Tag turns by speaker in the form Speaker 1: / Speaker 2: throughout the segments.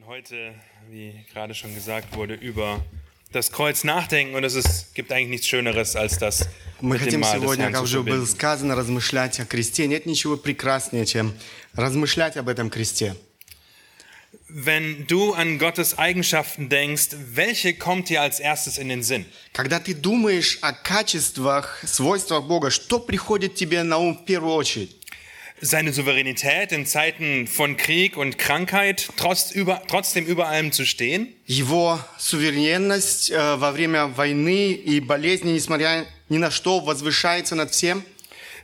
Speaker 1: wollen heute, wie gerade schon gesagt wurde, über das Kreuz nachdenken und es ist, gibt eigentlich nichts Schöneres als das
Speaker 2: Мы
Speaker 1: mit dem
Speaker 2: хотим
Speaker 1: Mahl des
Speaker 2: сегодня,
Speaker 1: Herrn
Speaker 2: как
Speaker 1: zu
Speaker 2: уже было
Speaker 1: verbinden.
Speaker 2: сказано, размышлять о кресте. Нет ничего прекраснее, чем размышлять об этом кресте.
Speaker 1: Wenn du an Gottes Eigenschaften denkst, welche kommt dir als erstes in den Sinn?
Speaker 2: Когда ты думаешь о качествах, свойствах Бога, что приходит тебе на ум в первую очередь?
Speaker 1: Seine Souveränität in Zeiten von Krieg und Krankheit, trotz über, trotzdem über allem zu stehen?
Speaker 2: Его суверенность э, во время войны и болезни, несмотря ни на что, возвышается над всем.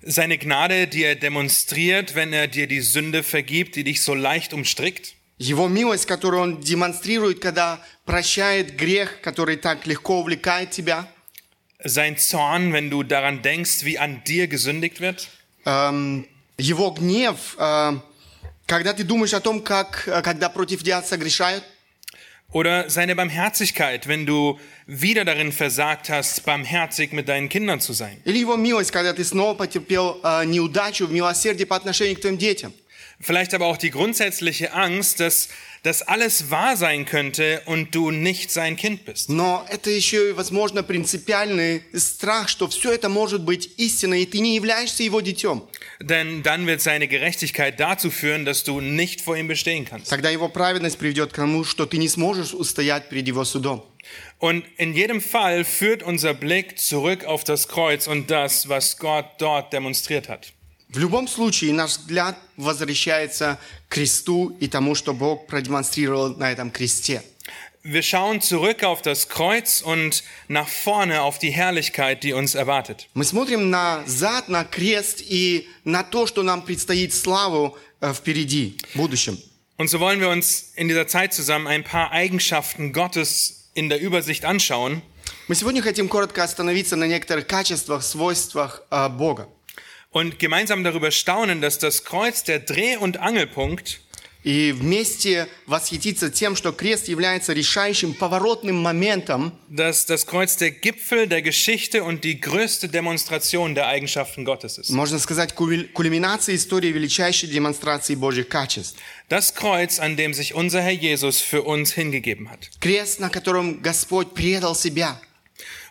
Speaker 1: Seine Gnade, die er demonstriert, wenn er dir die Sünde vergibt, die dich so leicht umstrickt?
Speaker 2: Его милость, которую Он демонстрирует, когда прощает грех, который так легко увлекает тебя.
Speaker 1: Sein Zorn, wenn du daran denkst, wie an dir gesündigt wird?
Speaker 2: Эм, Его гнев, э, когда ты думаешь о том, как, э, когда против тебя согрешают.
Speaker 1: Oder seine Barmherzigkeit, wenn du wieder darin versagt hast, barmherzig mit deinen Kindern zu sein?
Speaker 2: Или Его милость, когда ты снова потерпел э, неудачу в милосердии по отношению к твоим детям.
Speaker 1: Vielleicht aber auch die grundsätzliche Angst, dass das alles wahr sein könnte und du nicht sein Kind bist.
Speaker 2: Но это еще и, возможно, принципиальный страх, что все это может быть истиной, и ты не являешься Его детем.
Speaker 1: Denn dann wird seine Gerechtigkeit dazu führen, dass du nicht vor ihm bestehen kannst.
Speaker 2: Тогда Его праведность приведет к тому, что ты не сможешь устоять перед Его судом.
Speaker 1: Und in jedem Fall führt unser Blick zurück auf das Kreuz und das, was Gott dort demonstriert hat.
Speaker 2: В любом случае, наш взгляд возвращается к кресту и тому, что Бог продемонстрировал на этом кресте.
Speaker 1: Wir schauen zurück auf das Kreuz und nach vorne auf die Herrlichkeit, die uns erwartet.
Speaker 2: Мы смотрим назад, на крест и на то, что нам предстоит славу э, впереди, в будущем.
Speaker 1: Und so wollen wir uns in dieser Zeit zusammen ein paar Eigenschaften Gottes in der Übersicht anschauen.
Speaker 2: Мы сегодня хотим коротко остановиться на некоторых качествах, свойствах э, Бога.
Speaker 1: und gemeinsam darüber staunen, dass das Kreuz der Dreh- und Angelpunkt
Speaker 2: И вместе восхититься тем, что крест является решающим поворотным моментом,
Speaker 1: dass das Kreuz der Gipfel der Geschichte und die größte Demonstration der Eigenschaften Gottes ist.
Speaker 2: можно сказать, куль- кульминацией истории величайшей демонстрации Божьих качеств.
Speaker 1: Das Kreuz, an dem sich unser Herr Jesus für uns hingegeben hat.
Speaker 2: Крест, на котором Господь предал себя.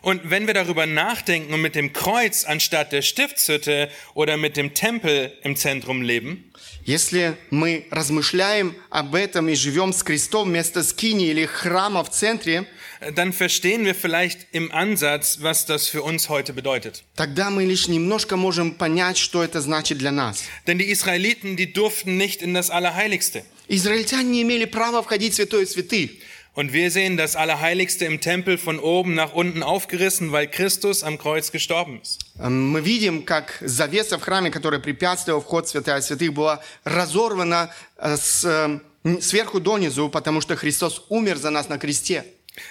Speaker 1: Und wenn wir darüber nachdenken und mit dem Kreuz anstatt der Stiftshütte oder mit dem Tempel im Zentrum leben,
Speaker 2: Если мы размышляем об этом и живем с крестом вместо скини или храма в центре,
Speaker 1: dann verstehen wir vielleicht im Ansatz, was das für uns heute bedeutet.
Speaker 2: тогда мы лишь немножко можем понять, что это значит для нас.
Speaker 1: Denn die Israeliten, die durften nicht in das Allerheiligste.
Speaker 2: Израильтяне не имели права входить в святое святых.
Speaker 1: Und wir sehen das Allerheiligste im Tempel von oben nach unten aufgerissen, weil Christus am Kreuz gestorben ist.
Speaker 2: Эм, Мы видим, как завеса в храме, которая препятствовала вход в святая святых, была разорвана э, с, э, м, сверху донизу, потому что Христос умер за нас на кресте.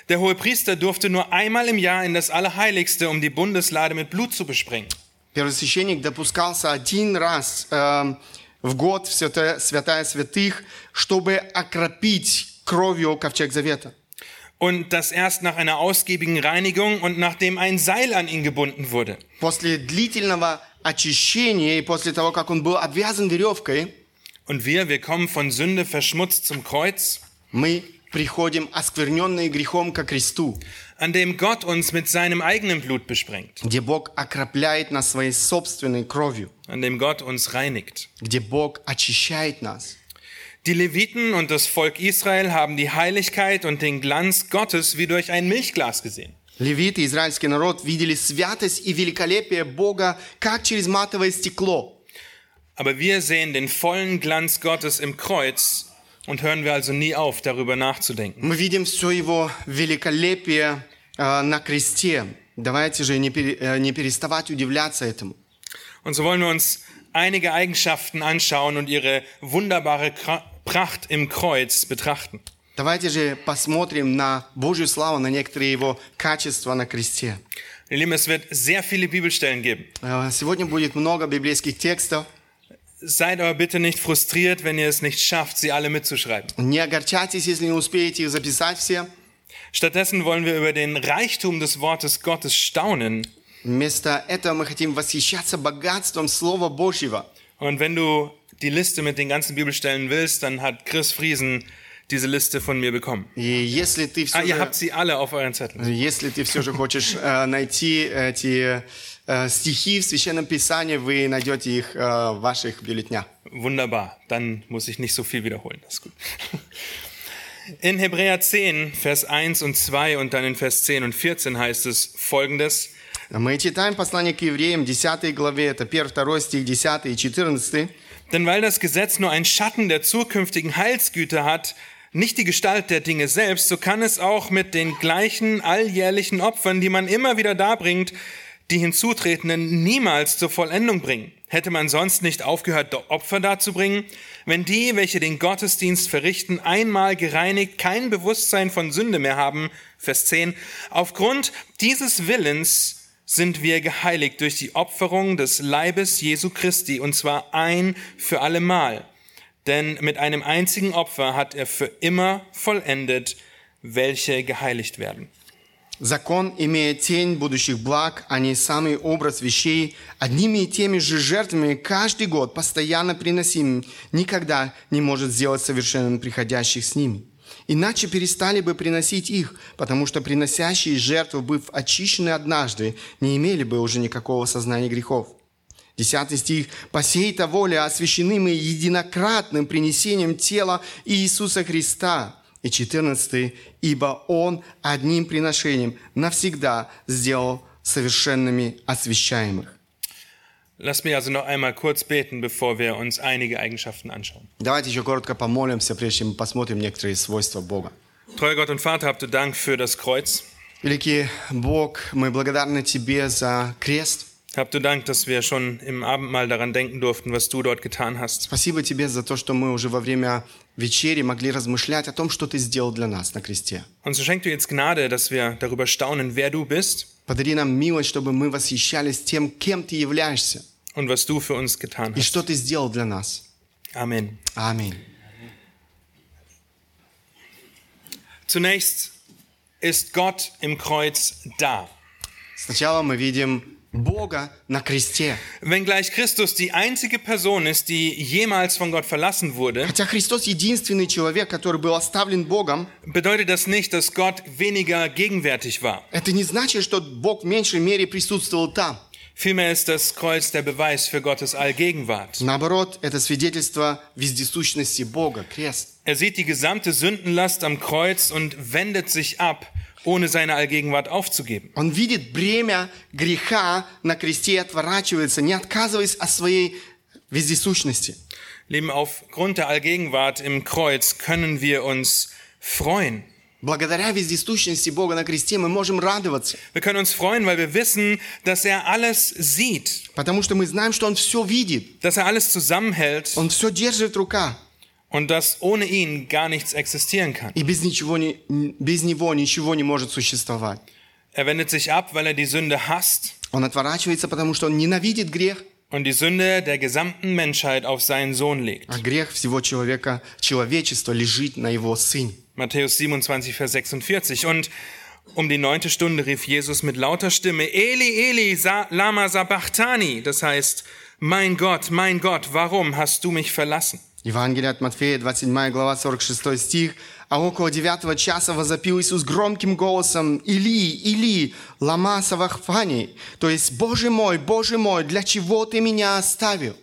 Speaker 1: Der hohe Priester durfte nur einmal im Jahr in das Allerheiligste, um die Bundeslade mit Blut zu besprengen.
Speaker 2: Первосвященник допускался один раз эм, в год в святая, святая святых, чтобы окропить кровью ковчег завета.
Speaker 1: Und das erst nach einer ausgiebigen Reinigung und nachdem ein Seil an ihn gebunden wurde.
Speaker 2: После длительного очищения и после того, как он был обвязан веревкой,
Speaker 1: Und wir, wir kommen von Sünde verschmutzt zum Kreuz,
Speaker 2: мы приходим оскверненные грехом ко кресту,
Speaker 1: an dem Gott uns mit seinem eigenen Blut besprengt,
Speaker 2: где Бог окропляет нас своей собственной кровью,
Speaker 1: an dem Gott uns reinigt.
Speaker 2: где Бог очищает нас.
Speaker 1: Die Leviten und das Volk Israel haben die Heiligkeit und den Glanz Gottes wie durch ein Milchglas gesehen.
Speaker 2: Левиты, израильский народ, видели святость и великолепие Бога, как через матовое стекло.
Speaker 1: Aber wir sehen den vollen Glanz Gottes im Kreuz und hören wir also nie auf, darüber nachzudenken.
Speaker 2: Мы видим все его великолепие э, на кресте. Давайте же не, пере- э, не переставать удивляться этому.
Speaker 1: Und so wollen wir uns einige Eigenschaften anschauen und ihre wunderbare Kra- Pracht im Kreuz betrachten.
Speaker 2: Давайте же посмотрим на Божью славу, на некоторые его качества на кресте.
Speaker 1: Ihr Lieben, es wird sehr viele Bibelstellen geben.
Speaker 2: Э, Сегодня будет много библейских текстов.
Speaker 1: Seid aber bitte nicht frustriert, wenn ihr es nicht schafft, sie alle mitzuschreiben.
Speaker 2: Не огорчайтесь, если не успеете их записать все.
Speaker 1: Stattdessen wollen wir über den Reichtum des Wortes Gottes staunen.
Speaker 2: Вместо этого мы хотим восхищаться богатством Слова Божьего.
Speaker 1: Und wenn du die Liste mit den ganzen Bibelstellen willst, dann hat Chris Friesen diese Liste von mir bekommen.
Speaker 2: И если ты все
Speaker 1: Ah, ihr
Speaker 2: же,
Speaker 1: habt sie alle auf euren Zetteln.
Speaker 2: если ты все же хочешь э, найти эти э, стихи в Священном Писании, вы найдете их э, в ваших бюллетнях.
Speaker 1: Wunderbar, dann muss ich nicht so viel wiederholen. Das ist gut. In Hebräer 10, Vers 1 und 2 und dann in Vers 10 und 14 heißt es folgendes.
Speaker 2: Мы читаем послание к евреям, 10 главе, это 1, 2 стих, 10 и 14.
Speaker 1: Denn weil das Gesetz nur einen Schatten der zukünftigen Heilsgüter hat, nicht die Gestalt der Dinge selbst, so kann es auch mit den gleichen alljährlichen Opfern, die man immer wieder darbringt, die Hinzutretenden niemals zur Vollendung bringen. Hätte man sonst nicht aufgehört, Opfer darzubringen? Wenn die, welche den Gottesdienst verrichten, einmal gereinigt, kein Bewusstsein von Sünde mehr haben, Vers 10, aufgrund dieses Willens sind wir geheiligt durch die Opferung des Leibes Jesu Christi, und zwar ein für allemal. Denn mit einem einzigen Opfer hat er für immer vollendet, welche geheiligt werden.
Speaker 2: Закон, имея тень будущих благ, а не самый образ вещей, одними и теми же жертвами каждый год, постоянно приносимым, никогда не может сделать совершенным приходящих с ними. Иначе перестали бы приносить их, потому что приносящие жертву, быв очищены однажды, не имели бы уже никакого сознания грехов. Десятый стих. «По сей-то воле освящены мы единократным принесением тела Иисуса Христа». И 14. «Ибо Он одним приношением навсегда сделал совершенными освящаемых».
Speaker 1: Lass mich also noch einmal kurz beten, bevor wir uns einige Eigenschaften anschauen.
Speaker 2: Давайте еще коротко помолимся, прежде чем мы посмотрим некоторые свойства Бога.
Speaker 1: Treuer Gott und Vater, habt du Dank für das Kreuz.
Speaker 2: Великий Бог, мы благодарны Тебе за крест.
Speaker 1: Habt du Dank, dass wir schon im Abendmahl daran denken durften, was du dort getan hast.
Speaker 2: Спасибо Тебе за то, что мы уже во время вечери могли размышлять о том, что Ты сделал для нас на кресте.
Speaker 1: Und so schenk du jetzt Gnade, dass wir darüber staunen, wer du bist
Speaker 2: Подари нам милость, чтобы мы восхищались тем, кем Ты являешься
Speaker 1: und was du für uns getan
Speaker 2: и
Speaker 1: hast.
Speaker 2: что Ты сделал для нас.
Speaker 1: Amen.
Speaker 2: Аминь.
Speaker 1: Zunächst ist Gott im Kreuz da.
Speaker 2: Сначала мы видим Бога на кресте.
Speaker 1: Wenngleich Christus die einzige Person ist, die jemals von Gott verlassen wurde,
Speaker 2: Хотя Христос единственный человек, который был оставлен Богом,
Speaker 1: bedeutet das nicht, dass Gott weniger gegenwärtig war.
Speaker 2: это не значит, что Бог в меньшей мере присутствовал там.
Speaker 1: Vielmehr ist das Kreuz der Beweis für Gottes Allgegenwart.
Speaker 2: Наоборот, это свидетельство вездесущности Бога, крест.
Speaker 1: Er sieht die gesamte Sündenlast am Kreuz und wendet sich ab, ohne seine Allgegenwart aufzugeben.
Speaker 2: Он видит бремя греха на кресте и отворачивается, не отказываясь от своей вездесущности.
Speaker 1: Lieben, aufgrund der Allgegenwart im Kreuz können wir uns freuen.
Speaker 2: Благодаря вездесущности Бога на кресте мы можем радоваться,
Speaker 1: Wir können uns freuen, weil wir wissen, dass er alles sieht,
Speaker 2: потому что мы знаем, что Он все видит,
Speaker 1: dass er alles zusammenhält
Speaker 2: Он все держит в руках,
Speaker 1: und dass ohne ihn gar nichts existieren kann.
Speaker 2: и без, ничего не, без Него ничего не может существовать.
Speaker 1: Er wendet sich ab, weil er die Sünde hasst
Speaker 2: Он отворачивается, потому что Он ненавидит грех,
Speaker 1: und die Sünde der gesamten Menschheit auf seinen Sohn legt.
Speaker 2: а грех всего человека, человечества лежит на Его Сыне.
Speaker 1: Matthäus 27, Vers 46. Und um die neunte Stunde rief Jesus mit lauter Stimme, Eli, Eli, sa lama sabachthani. Das heißt, mein Gott, mein Gott, warum hast du mich verlassen?
Speaker 2: Евангелие от Матфея, 27 глава, 46 стих. А около девятого часа возопил Иисус громким голосом «Или, Или, лама савахфани», то есть «Боже мой, Боже мой, для чего ты меня оставил?»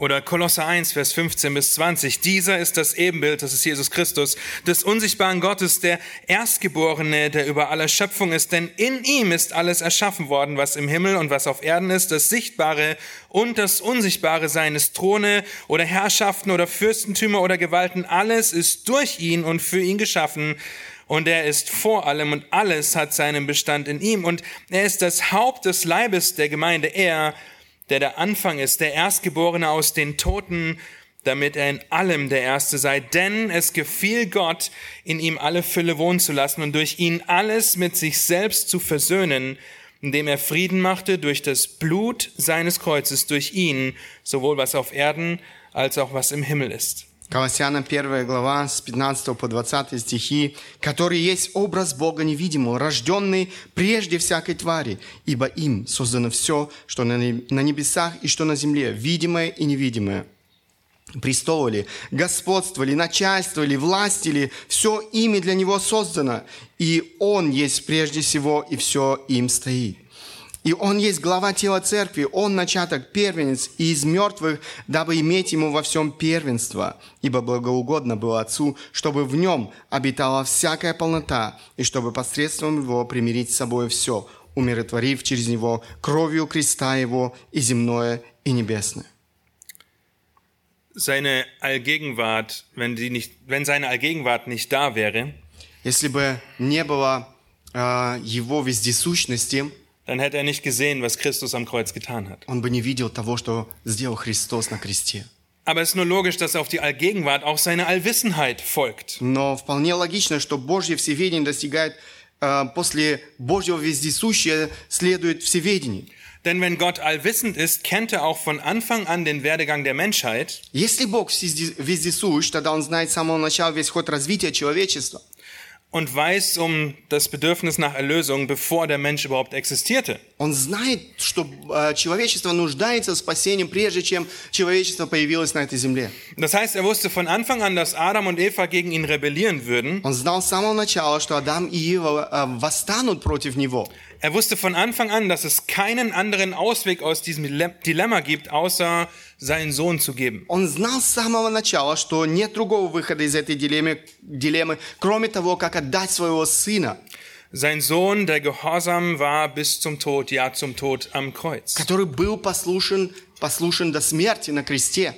Speaker 1: Oder Kolosser 1, Vers 15 bis 20. Dieser ist das Ebenbild, das ist Jesus Christus, des unsichtbaren Gottes, der Erstgeborene, der über alle Schöpfung ist. Denn in ihm ist alles erschaffen worden, was im Himmel und was auf Erden ist, das Sichtbare und das Unsichtbare, seines Throne oder Herrschaften oder Fürstentümer oder Gewalten. Alles ist durch ihn und für ihn geschaffen. Und er ist vor allem und alles hat seinen Bestand in ihm. Und er ist das Haupt des Leibes der Gemeinde. Er, der der Anfang ist, der Erstgeborene aus den Toten, damit er in allem der Erste sei. Denn es gefiel Gott, in ihm alle Fülle wohnen zu lassen und durch ihn alles mit sich selbst zu versöhnen, indem er Frieden machte durch das Blut seines Kreuzes, durch ihn, sowohl was auf Erden als auch was im Himmel ist.
Speaker 2: Колоссянам 1 глава с 15 по 20 стихи, который есть образ Бога невидимого, рожденный прежде всякой твари, ибо им создано все, что на небесах и что на земле, видимое и невидимое. престолы, господствовали, начальствовали, властили, все ими для него создано, и он есть прежде всего, и все им стоит. И он есть глава тела церкви, он начаток, первенец, и из мертвых, дабы иметь ему во всем первенство. Ибо благоугодно было Отцу, чтобы в нем обитала всякая полнота, и чтобы посредством его примирить с собой все, умиротворив через него кровью креста его и земное, и небесное.
Speaker 1: Seine Allgegenwart, wenn, sie nicht, wenn seine Allgegenwart nicht da wäre,
Speaker 2: Если бы не было э, его вездесущности,
Speaker 1: dann hätte er nicht gesehen, was Christus am Kreuz getan hat.
Speaker 2: он бы не видел того, что сделал Христос на кресте.
Speaker 1: Aber es ist nur logisch, dass auf die Allgegenwart auch seine Allwissenheit folgt.
Speaker 2: Но вполне логично, что Божье всеведение достигает э, после Божьего вездесущия следует всеведение.
Speaker 1: Denn wenn Gott allwissend ist, kennt er auch von Anfang an den Werdegang der Menschheit
Speaker 2: Если Бог всезде- вездесущ, тогда Он знает с самого начала весь ход развития человечества.
Speaker 1: und weiß um das Bedürfnis nach Erlösung, bevor der Mensch überhaupt existierte.
Speaker 2: Он знает, что э, человечество нуждается в спасении, прежде чем человечество появилось на этой земле.
Speaker 1: Das heißt, er wusste von Anfang an, dass Adam und Eva gegen ihn rebellieren würden.
Speaker 2: Он знал с самого начала, что Адам и Ева э, восстанут против него.
Speaker 1: Er wusste von Anfang an, dass es keinen anderen Ausweg aus diesem Dile- Dilemma gibt, außer seinen Sohn zu geben.
Speaker 2: Он знал с самого начала, что нет другого выхода из этой дилеммы, дилеммы кроме того, как отдать своего сына,
Speaker 1: Sein Sohn, der gehorsam war bis zum Tod, ja zum Tod am Kreuz.
Speaker 2: который был послушен, послушен до смерти на кресте.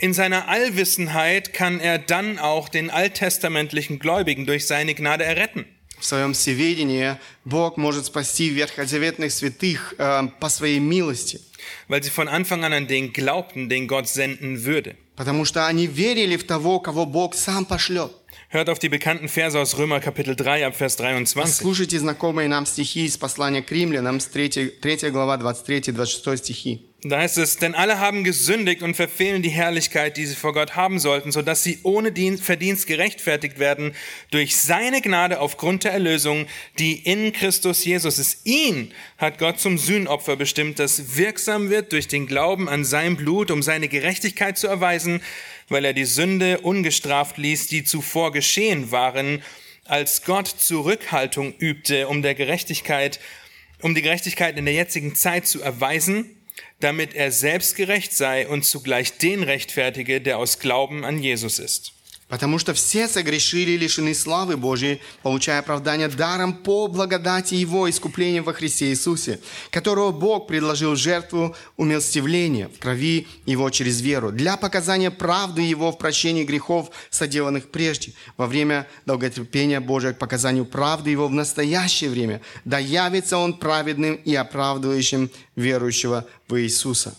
Speaker 1: In seiner Allwissenheit kann er dann auch den alttestamentlichen Gläubigen durch seine Gnade erretten.
Speaker 2: В своем всеведении Бог может спасти ветхозаветных святых э, по своей милости,
Speaker 1: weil sie von Anfang an an den glaubten, den Gott senden würde.
Speaker 2: потому что они верили в того, кого Бог сам пошлет.
Speaker 1: Hört auf die bekannten Verse aus Römer Kapitel 3 ab Vers 23.
Speaker 2: Слушайте знакомые нам стихи из послания к римлянам, с 3, 3 глава, 23-26 стихи.
Speaker 1: Da heißt es, denn alle haben gesündigt und verfehlen die Herrlichkeit, die sie vor Gott haben sollten, sodass sie ohne Dienst, Verdienst gerechtfertigt werden durch seine Gnade aufgrund der Erlösung, die in Christus Jesus ist. Ihn hat Gott zum Sühnopfer bestimmt, das wirksam wird durch den Glauben an sein Blut, um seine Gerechtigkeit zu erweisen, weil er die Sünde ungestraft ließ, die zuvor geschehen waren, als Gott Zurückhaltung übte, um der Gerechtigkeit, um die Gerechtigkeit in der jetzigen Zeit zu erweisen, damit er selbst gerecht sei und zugleich den rechtfertige, der aus Glauben an Jesus ist.
Speaker 2: Потому что все согрешили и лишены славы Божьей, получая оправдание даром по благодати Его искупления во Христе Иисусе, которого Бог предложил жертву умилостивления в крови Его через веру, для показания правды Его в прощении грехов, соделанных прежде, во время долготерпения Божия к показанию правды Его в настоящее время, да явится Он праведным и оправдывающим верующего в Иисуса.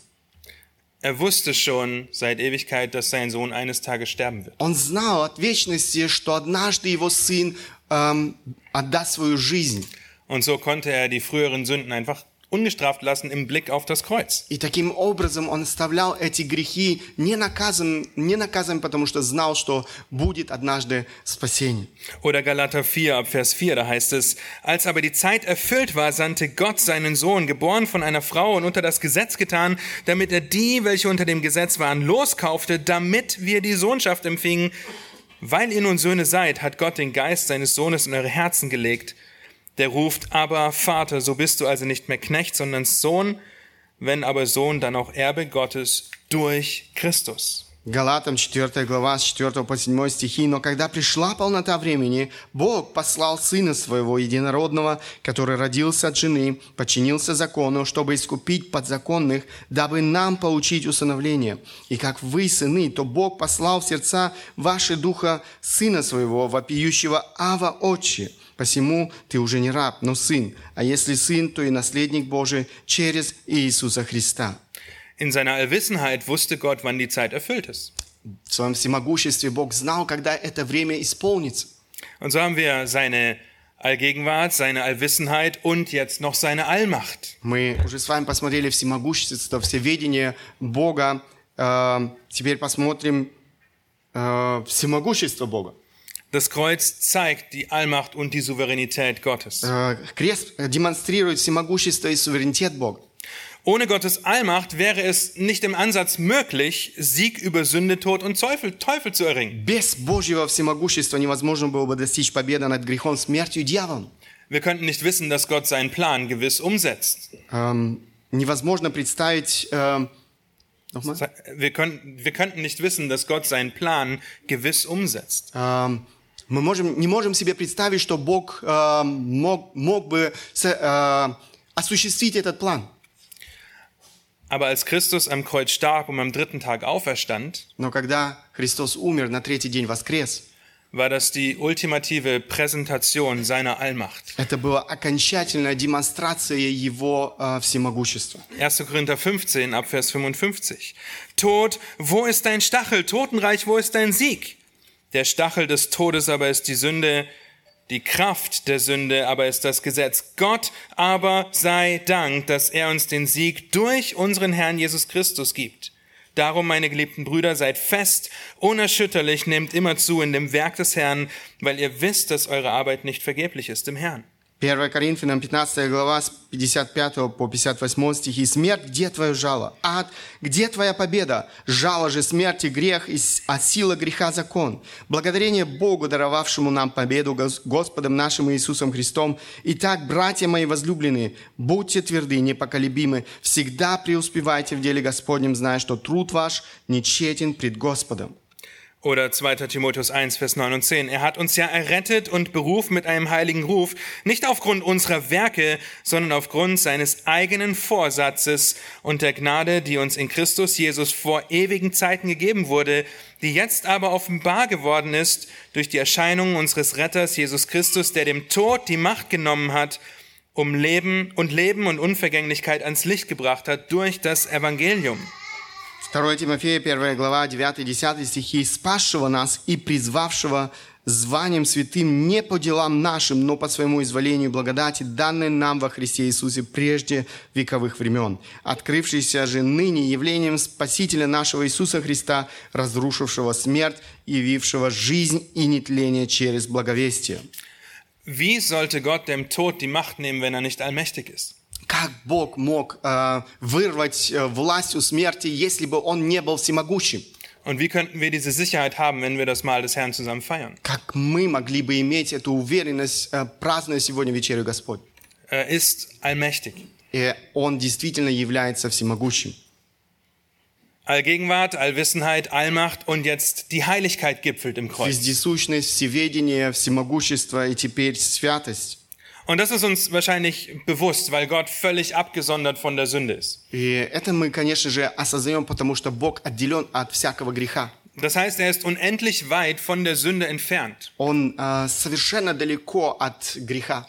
Speaker 1: Er wusste schon seit Ewigkeit, dass sein Sohn eines Tages sterben wird.
Speaker 2: Он знал от вечности, что однажды его сын эм, отдаст свою жизнь.
Speaker 1: Und so konnte er die früheren Sünden einfach ungestraft lassen im Blick auf das Kreuz.
Speaker 2: И таким образом он оставлял эти грехи не наказан, не наказан, потому что знал, что будет однажды спасение.
Speaker 1: Oder Galater 4 ab Vers 4, da heißt es, als aber die Zeit erfüllt war, sandte Gott seinen Sohn, geboren von einer Frau und unter das Gesetz getan, damit er die, welche unter dem Gesetz waren, loskaufte, damit wir die Sohnschaft empfingen. Weil ihr nun Söhne seid, hat Gott den Geist seines Sohnes in eure Herzen gelegt. der ruft, aber Vater, so bist du also nicht mehr Knecht, sondern Sohn, wenn aber Sohn, dann auch Erbe Gottes durch Christus.
Speaker 2: Галатам 4 глава с 4 по 7 стихи. «Но когда пришла полнота времени, Бог послал Сына Своего Единородного, который родился от жены, подчинился закону, чтобы искупить подзаконных, дабы нам получить усыновление. И как вы сыны, то Бог послал в сердца ваши духа Сына Своего, вопиющего Ава Отче. Посему ты уже не раб, но сын, а если сын, то и наследник Божий через Иисуса Христа».
Speaker 1: In seiner Allwissenheit wusste Gott, wann die Zeit erfüllt ist.
Speaker 2: В своем всемогуществе Бог знал, когда это время исполнится.
Speaker 1: Und so haben wir seine Allgegenwart, seine Allwissenheit und jetzt noch seine Allmacht.
Speaker 2: Мы уже с вами посмотрели всемогущество, всеведение Бога. Э, Теперь посмотрим э, всемогущество Бога.
Speaker 1: Das Kreuz zeigt die Allmacht und die Souveränität Gottes.
Speaker 2: Э, Крест демонстрирует всемогущество и суверенитет Бога.
Speaker 1: Ohne Gottes Allmacht wäre es nicht im Ansatz möglich, Sieg über Sünde, Tod und Teufel, Teufel zu erringen.
Speaker 2: Без Божьего всемогущества невозможно было бы достичь победы над грехом, смертью и дьяволом.
Speaker 1: Wir könnten nicht wissen, dass Gott seinen Plan gewiss umsetzt.
Speaker 2: Эм, невозможно представить... эм, nochmal?
Speaker 1: Wir, können, wir könnten nicht wissen, dass Gott seinen Plan gewiss umsetzt.
Speaker 2: Эм, мы можем, не можем себе представить, что Бог эм, мог, мог бы с- э, осуществить этот план.
Speaker 1: Aber als Christus am Kreuz starb und am dritten Tag auferstand,
Speaker 2: Но когда Христос умер, на третий день воскрес,
Speaker 1: war das die ultimative Präsentation seiner Allmacht.
Speaker 2: это была окончательная демонстрация Его э, всемогущества.
Speaker 1: 1. Korinther 15 ab Vers 55. Tod, wo ist dein Stachel? Totenreich, wo ist dein Sieg? Der Stachel des Todes aber ist die Sünde, die Kraft der Sünde aber ist das Gesetz. Gott aber sei Dank, dass er uns den Sieg durch unseren Herrn Jesus Christus gibt. Darum, meine geliebten Brüder, seid fest, unerschütterlich, nehmt immer zu in dem Werk des Herrn, weil ihr wisst, dass eure Arbeit nicht vergeblich ist im Herrn.
Speaker 2: 1 Коринфянам 15 глава с 55 по 58 стихи. «Смерть, где твое жало? Ад, где твоя победа? Жало же смерти грех, а сила греха закон. Благодарение Богу, даровавшему нам победу Гос- Господом нашим Иисусом Христом. Итак, братья мои возлюбленные, будьте тверды, непоколебимы, всегда преуспевайте в деле Господнем, зная, что труд ваш не тщетен пред Господом».
Speaker 1: Oder 2. Timotheus 1, Vers 9 und 10. Er hat uns ja errettet und berufen mit einem heiligen Ruf, nicht aufgrund unserer Werke, sondern aufgrund seines eigenen Vorsatzes und der Gnade, die uns in Christus Jesus vor ewigen Zeiten gegeben wurde, die jetzt aber offenbar geworden ist durch die Erscheinung unseres Retters Jesus Christus, der dem Tod die Macht genommen hat, um Leben und Leben und Unvergänglichkeit ans Licht gebracht hat durch das Evangelium.
Speaker 2: 2 Тимофея, 1 глава, 9-10 стихи, «Спасшего нас и призвавшего званием святым не по делам нашим, но по своему изволению благодати, данной нам во Христе Иисусе прежде вековых времен, открывшийся же ныне явлением Спасителя нашего Иисуса Христа, разрушившего смерть, явившего жизнь и нетление через благовестие».
Speaker 1: Wie sollte Gott dem Tod die Macht nehmen, wenn er nicht allmächtig ist?
Speaker 2: Как Бог мог э, вырвать э, власть у смерти, если бы Он не был всемогущим?
Speaker 1: Und wie könnten wir diese Sicherheit haben, wenn wir das Mahl des Herrn zusammen feiern?
Speaker 2: Как мы могли бы иметь эту уверенность, э, празднуя сегодня вечерю Господь?
Speaker 1: Er ist allmächtig.
Speaker 2: И Он действительно является всемогущим.
Speaker 1: Allgegenwart, Allwissenheit, Allmacht und jetzt die Heiligkeit gipfelt im Kreuz.
Speaker 2: Вездесущность, всеведение, всемогущество и теперь святость.
Speaker 1: Und das ist uns wahrscheinlich bewusst, weil Gott völlig abgesondert von der Sünde ist.
Speaker 2: И это мы, конечно же, осознаем, потому что Бог отделен от всякого греха.
Speaker 1: Das heißt, er ist unendlich weit von der Sünde entfernt.
Speaker 2: Он э, совершенно далеко от греха.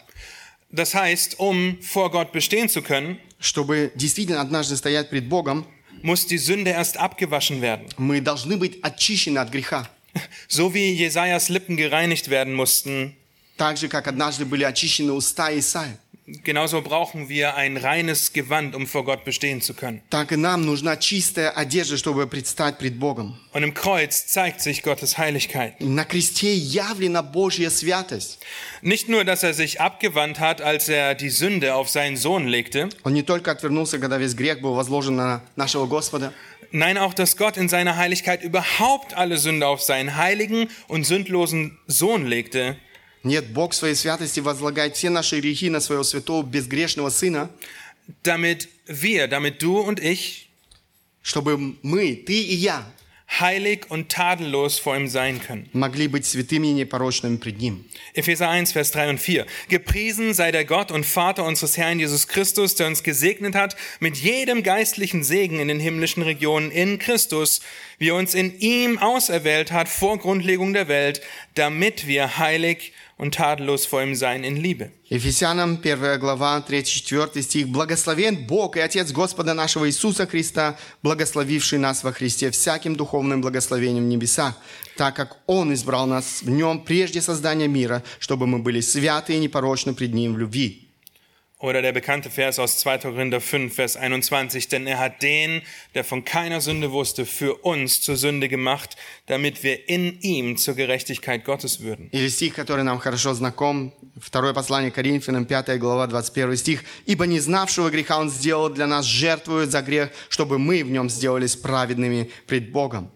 Speaker 1: Das heißt, um vor Gott bestehen zu können,
Speaker 2: Чтобы действительно однажды стоять пред Богом,
Speaker 1: muss die Sünde erst abgewaschen werden.
Speaker 2: мы должны быть очищены от греха.
Speaker 1: So wie Jesajas Lippen gereinigt werden mussten,
Speaker 2: Так же, как однажды были очищены уста Исаия.
Speaker 1: genauso brauchen wir ein reines Gewand, um vor Gott bestehen zu können.
Speaker 2: Так и нам нужна чистая одежда, чтобы предстать пред Богом.
Speaker 1: Und im Kreuz zeigt sich Gottes Heiligkeit.
Speaker 2: На кресте явлена Божья святость.
Speaker 1: Nicht nur, dass er sich abgewandt hat, als er die Sünde auf seinen Sohn legte,
Speaker 2: Он не только отвернулся, когда весь грех был возложен на нашего Господа,
Speaker 1: nein, auch, dass Gott in seiner Heiligkeit überhaupt alle Sünde auf seinen heiligen und sündlosen Sohn legte,
Speaker 2: Нет, Бог в своей святости возлагает все наши грехи на своего святого безгрешного Сына,
Speaker 1: damit wir, damit du und ich
Speaker 2: чтобы мы, ты и я,
Speaker 1: heilig und tadellos vor ihm sein können.
Speaker 2: могли быть святыми и непорочными пред Ним.
Speaker 1: Epheser 1, Vers 3 und 4. Gepriesen sei der Gott und Vater unseres Herrn Jesus Christus, der uns gesegnet hat mit jedem geistlichen Segen in den himmlischen Regionen in Christus, wie er uns in ihm auserwählt hat vor Grundlegung der Welt, damit wir heilig und tadellos vor ihm sein in Liebe.
Speaker 2: Ефесянам 1 глава 3-4 стих. «Благословен Бог и Отец Господа нашего Иисуса Христа, благословивший нас во Христе всяким духовным благословением в небесах, так как Он избрал нас в Нем прежде создания мира, чтобы мы были святы и непорочны пред Ним в любви».
Speaker 1: Oder der bekannte Vers aus 2. Korinther 5, Vers 21, denn er hat den, der von keiner Sünde wusste, für uns zur Sünde gemacht, damit wir in ihm zur Gerechtigkeit Gottes würden.
Speaker 2: Или стих, который нам хорошо знаком, второе послание Коринфянам, 5 глава, 21 стих. «Ибо не знавшего греха Он сделал для нас жертвую за грех, чтобы мы в нем сделались праведными пред Богом».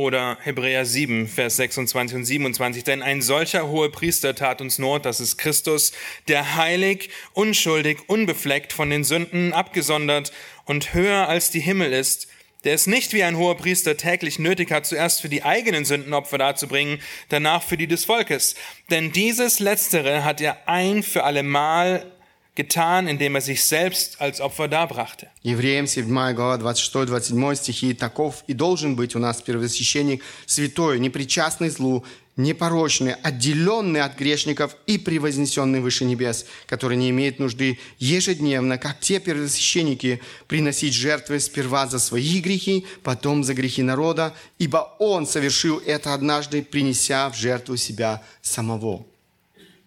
Speaker 1: Oder Hebräer 7, Vers 26 und 27. Denn ein solcher hohe Priester tat uns Not, das ist Christus, der heilig, unschuldig, unbefleckt, von den Sünden abgesondert und höher als die Himmel ist, der es nicht wie ein hoher Priester täglich nötig hat, zuerst für die eigenen Sünden Opfer darzubringen, danach für die des Volkes. Denn dieses Letztere hat er ein für allemal getan, indem er sich selbst als Opfer darbrachte.
Speaker 2: Евреям 7 глава 26-27 стихи «Таков и должен быть у нас первосвященник святой, непричастный злу, непорочный, отделенный от грешников и превознесенный выше небес, который не имеет нужды ежедневно, как те первосвященники, приносить жертвы сперва за свои грехи, потом за грехи народа, ибо Он совершил это однажды, принеся в жертву себя самого».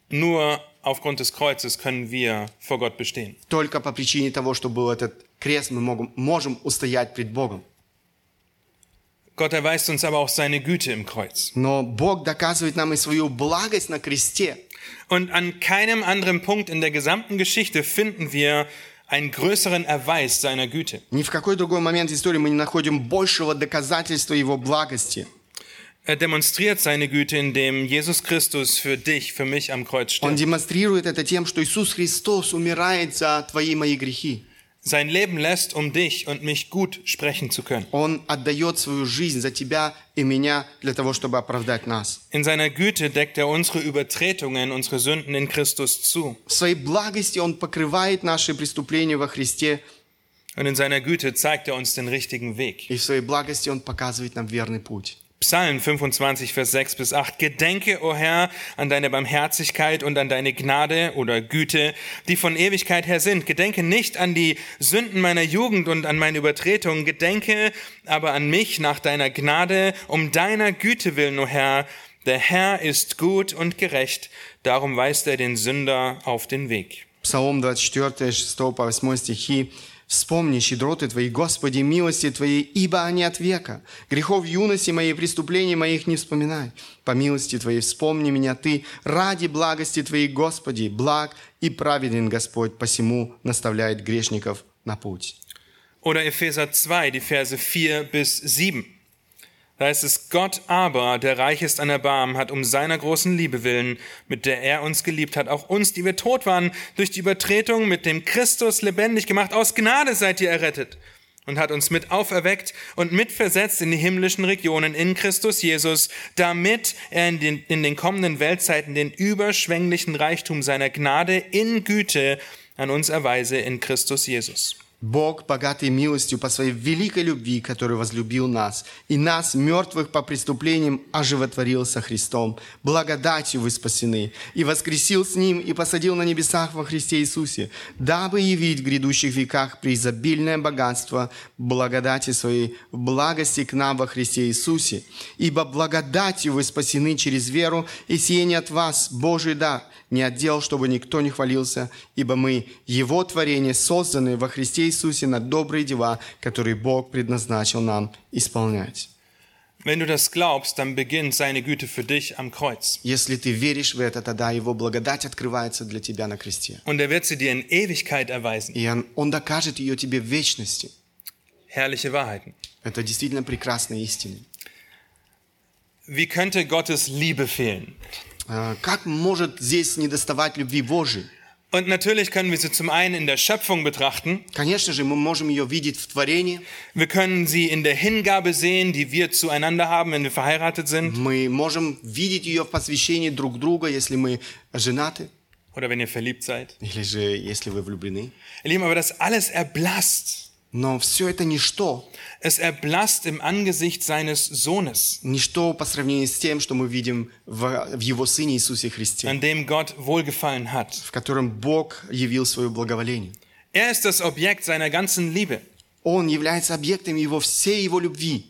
Speaker 1: Nur aufgrund des Kreuzes können wir vor Gott bestehen.
Speaker 2: Только по причине того, что был этот крест, мы можем, можем устоять пред Богом.
Speaker 1: Gott erweist uns aber auch seine Güte im Kreuz.
Speaker 2: Но Бог доказывает нам и свою благость на кресте.
Speaker 1: Und an keinem anderen Punkt in der gesamten Geschichte finden wir einen größeren Erweis seiner Güte.
Speaker 2: Ни в какой другой момент истории мы не находим большего доказательства Его благости.
Speaker 1: Er demonstriert seine Güte, indem Jesus Christus für dich, für mich am Kreuz
Speaker 2: Он
Speaker 1: stirbt.
Speaker 2: демонстрирует это тем, что Иисус Христос умирает за твои и мои грехи.
Speaker 1: Sein Leben lässt, um dich und mich gut sprechen zu können.
Speaker 2: Он отдает свою жизнь за тебя и меня для того, чтобы оправдать нас.
Speaker 1: In seiner Güte deckt er unsere Übertretungen, unsere Sünden in Christus zu.
Speaker 2: В своей благости Он покрывает наши преступления во Христе,
Speaker 1: Und in seiner Güte zeigt er uns den richtigen Weg.
Speaker 2: и в своей благости Он показывает нам верный путь.
Speaker 1: Psalm 25, Vers 6 bis 8. Gedenke, o Herr, an deine Barmherzigkeit und an deine Gnade oder Güte, die von Ewigkeit her sind. Gedenke nicht an die Sünden meiner Jugend und an meine Übertretungen. Gedenke aber an mich nach deiner Gnade, um deiner Güte willen, o Herr. Der Herr ist gut und gerecht. Darum weist er den Sünder auf den Weg.
Speaker 2: Псалом 24, 6 по 8 стихи. «Вспомни щедроты Твои, Господи, милости Твои, ибо они от века. Грехов юности моей, преступлений моих не вспоминай. По милости Твоей вспомни меня Ты, ради благости Твоей, Господи, благ и праведен Господь, посему наставляет грешников на путь».
Speaker 1: Oder Epheser 2, die Verse 4 bis 7. Da heißt es, Gott aber, der reich ist an Erbarmen, hat um seiner großen Liebe willen, mit der er uns geliebt hat, auch uns, die wir tot waren, durch die Übertretung mit dem Christus lebendig gemacht. Aus Gnade seid ihr errettet. Und hat uns mit auferweckt und mitversetzt in die himmlischen Regionen in Christus Jesus, damit er in den, in den kommenden Weltzeiten den überschwänglichen Reichtum seiner Gnade in Güte an uns erweise in Christus Jesus.
Speaker 2: Бог, богатый милостью по своей великой любви, который возлюбил нас, и нас, мертвых по преступлениям, оживотворил со Христом. Благодатью вы спасены, и воскресил с Ним, и посадил на небесах во Христе Иисусе, дабы явить в грядущих веках преизобильное богатство благодати своей в благости к нам во Христе Иисусе. Ибо благодатью вы спасены через веру, и сие не от вас, Божий дар, не отдел, чтобы никто не хвалился, ибо мы, Его творение, созданы во Христе Иисусе на добрые дела, которые Бог предназначил нам исполнять.
Speaker 1: Wenn du das glaubst, dann beginnt seine Güte für dich am Kreuz.
Speaker 2: Если ты веришь в это, тогда Его благодать открывается для тебя на кресте.
Speaker 1: Und er wird sie dir in Ewigkeit erweisen.
Speaker 2: И Он, он докажет ее тебе в вечности.
Speaker 1: Herrliche Wahrheiten.
Speaker 2: Это действительно прекрасные истины.
Speaker 1: Wie könnte Gottes Liebe fehlen?
Speaker 2: А, Как может здесь не доставать любви Божией?
Speaker 1: Und natürlich können wir sie zum einen in der Schöpfung betrachten.
Speaker 2: Конечно же, мы можем ее видеть в творении,
Speaker 1: Wir können sie in der Hingabe sehen, die wir zueinander haben, wenn wir verheiratet sind
Speaker 2: мы можем видеть ее в посвящении друг друга, если мы женаты,
Speaker 1: oder wenn ihr verliebt seid.
Speaker 2: или же если вы влюблены.
Speaker 1: Ihr Lieben, aber das alles erblasst.
Speaker 2: Но все это ничто,
Speaker 1: Es erblasst im Angesicht seines Sohnes,
Speaker 2: ничто по сравнению с тем, что мы видим в, в Его Сыне Иисусе Христе,
Speaker 1: an dem Gott wohlgefallen hat.
Speaker 2: в котором Бог явил свое благоволение.
Speaker 1: Er ist das Objekt seiner ganzen Liebe.
Speaker 2: Он является объектом Его всей Его любви.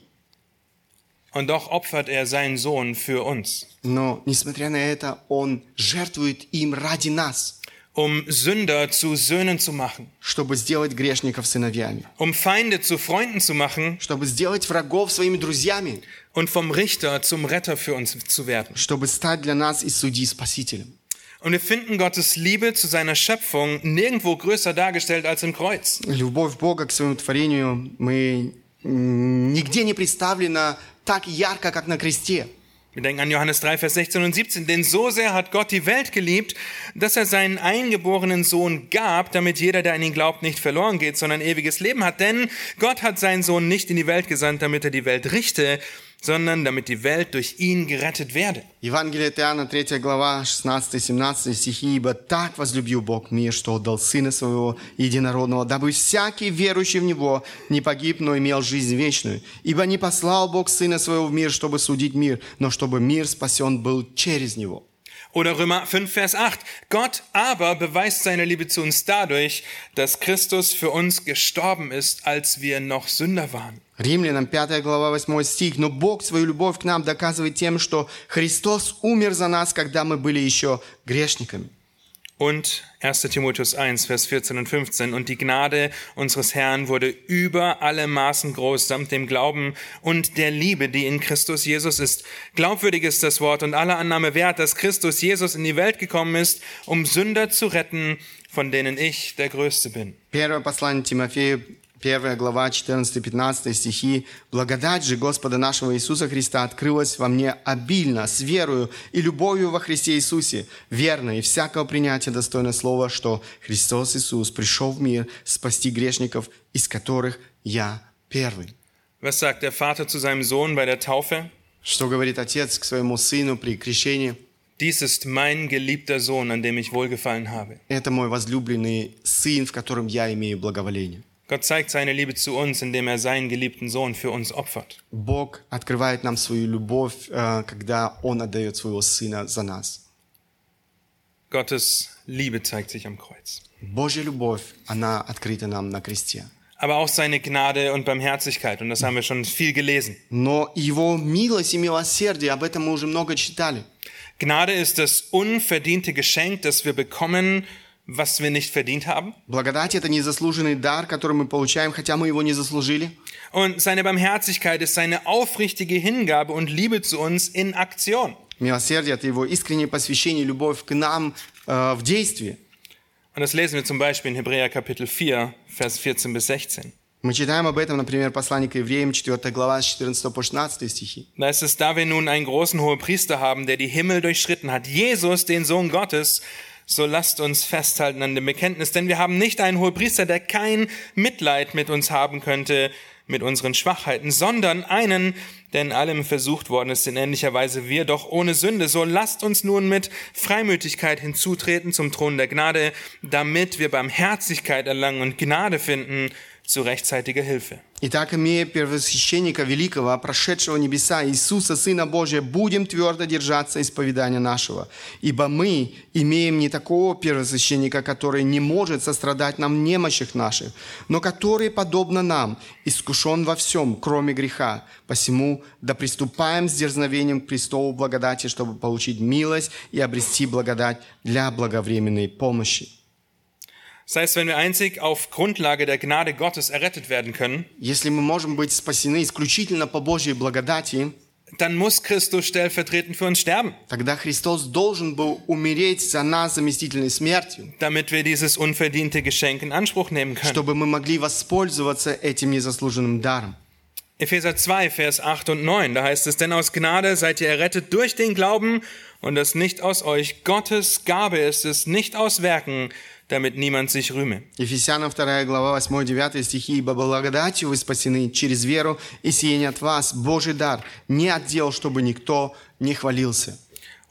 Speaker 1: Und doch opfert er seinen Sohn für uns.
Speaker 2: Но, несмотря на это, Он жертвует им ради нас.
Speaker 1: um Sünder zu Söhnen zu machen,
Speaker 2: чтобы сделать грешников сыновьями,
Speaker 1: um Feinde zu Freunden zu machen
Speaker 2: чтобы сделать врагов своими друзьями,
Speaker 1: und vom Richter zum Retter für uns zu werden.
Speaker 2: чтобы стать для нас и судьи спасителем.
Speaker 1: Und wir finden Gottes Liebe zu seiner Schöpfung nirgendwo größer dargestellt als im Kreuz.
Speaker 2: Любовь Бога к своему творению мы м, нигде не представлена так ярко, как на кресте.
Speaker 1: Wir denken an Johannes 3, Vers 16 und 17. Denn so sehr hat Gott die Welt geliebt, dass er seinen eingeborenen Sohn gab, damit jeder, der an ihn glaubt, nicht verloren geht, sondern ewiges Leben hat. Denn Gott hat seinen Sohn nicht in die Welt gesandt, damit er die Welt richte, sondern damit die Welt durch ihn gerettet werde.
Speaker 2: Евангелие Иоанна, 3 глава, 16-17 стихи. «Ибо так возлюбил Бог мир, что отдал Сына Своего Единородного, дабы всякий, верующий в Него, не погиб, но имел жизнь вечную. Ибо не послал Бог Сына Своего в мир, чтобы судить мир, но чтобы мир спасен был через Него».
Speaker 1: Oder Römer 5, Vers 8. Gott aber beweist seine Liebe zu uns dadurch, dass Christus für uns gestorben ist, als wir noch Sünder waren.
Speaker 2: Римлянам 5 глава 8 стих. «Но Бог свою любовь к нам доказывает тем, что Христос умер за нас, когда мы были еще грешниками».
Speaker 1: Und 1. Timotheus 1, Vers 14 und 15. Und die Gnade unseres Herrn wurde über alle Maßen groß, samt dem Glauben und der Liebe, die in Christus Jesus ist. Glaubwürdig ist das Wort und aller Annahme wert, dass Christus Jesus in die Welt gekommen ist, um Sünder zu retten, von denen ich der Größte bin.
Speaker 2: Первое послание Тимофею, 1 глава, 14-15 стихи. «Благодать же Господа нашего Иисуса Христа открылась во мне обильно, с верою и любовью во Христе Иисусе, верно и всякого принятия достойно слова, что Христос Иисус пришел в мир спасти грешников, из которых я первый».
Speaker 1: Was sagt der Vater zu seinem Sohn bei der Taufe?
Speaker 2: Что говорит отец к своему сыну при крещении?
Speaker 1: Dies ist mein geliebter Sohn, an dem ich wohlgefallen habe.
Speaker 2: Это мой возлюбленный сын, в котором я имею благоволение.
Speaker 1: Gott zeigt seine Liebe zu uns, indem er seinen geliebten Sohn für uns opfert.
Speaker 2: Бог открывает нам свою любовь, э, когда Он отдает своего Сына за нас.
Speaker 1: Gottes Liebe zeigt sich am Kreuz.
Speaker 2: Божья любовь, она открыта нам на кресте.
Speaker 1: Aber auch seine Gnade und Barmherzigkeit, und das haben wir schon viel gelesen.
Speaker 2: Но Его милость и милосердие, об этом мы уже много читали.
Speaker 1: Gnade ist das unverdiente Geschenk, das wir bekommen, was wir nicht verdient haben.
Speaker 2: Благодать – это незаслуженный дар, который мы получаем, хотя мы его не заслужили.
Speaker 1: Und seine Barmherzigkeit ist seine aufrichtige Hingabe und Liebe zu uns in Aktion.
Speaker 2: Милосердие – это Его искреннее посвящение, любовь к нам э, в действии.
Speaker 1: Und das lesen wir zum Beispiel in Hebräer Kapitel 4, Vers 14 bis 16.
Speaker 2: Мы читаем об этом, например, послание к евреям, 4 глава, с 14 по 16 стихи.
Speaker 1: Da ist es, da wir nun einen großen Hohepriester haben, der die Himmel durchschritten hat, Jesus, den Sohn Gottes, so lasst uns festhalten an dem Bekenntnis, denn wir haben nicht einen Hohepriester, der kein Mitleid mit uns haben könnte, mit unseren Schwachheiten, sondern einen, der in allem versucht worden ist, in ähnlicher Weise wir, doch ohne Sünde. So lasst uns nun mit Freimütigkeit hinzutreten zum Thron der Gnade, damit wir Barmherzigkeit erlangen und Gnade finden zu rechtzeitiger Hilfe.
Speaker 2: Итак, имея первосвященника великого, прошедшего небеса, Иисуса, Сына Божия, будем твердо держаться исповедания нашего. Ибо мы имеем не такого первосвященника, который не может сострадать нам в немощах наших, но который, подобно нам, искушен во всем, кроме греха. Посему да приступаем с дерзновением к престолу благодати, чтобы получить милость и обрести благодать для благовременной помощи.
Speaker 1: Das heißt, wenn wir einzig auf Grundlage der Gnade Gottes errettet werden können,
Speaker 2: Если мы можем быть спасены исключительно по Божьей благодати,
Speaker 1: dann muss Christus stellvertretend für uns sterben,
Speaker 2: тогда Христос должен был умереть за нас заместительной смертью,
Speaker 1: damit wir dieses unverdiente Geschenk in Anspruch nehmen können.
Speaker 2: чтобы мы могли воспользоваться этим незаслуженным даром.
Speaker 1: Epheser 2, Vers 8 und 9, da heißt es, denn aus Gnade seid ihr errettet durch den Glauben und das nicht aus euch. Gottes Gabe ist es, nicht aus Werken, damit niemand sich rühme.
Speaker 2: Ефесянам 2 глава 8-9 стихи. «Ибо благодатью вы спасены через веру, и сие не от вас, Божий дар, не от дел, чтобы никто не хвалился».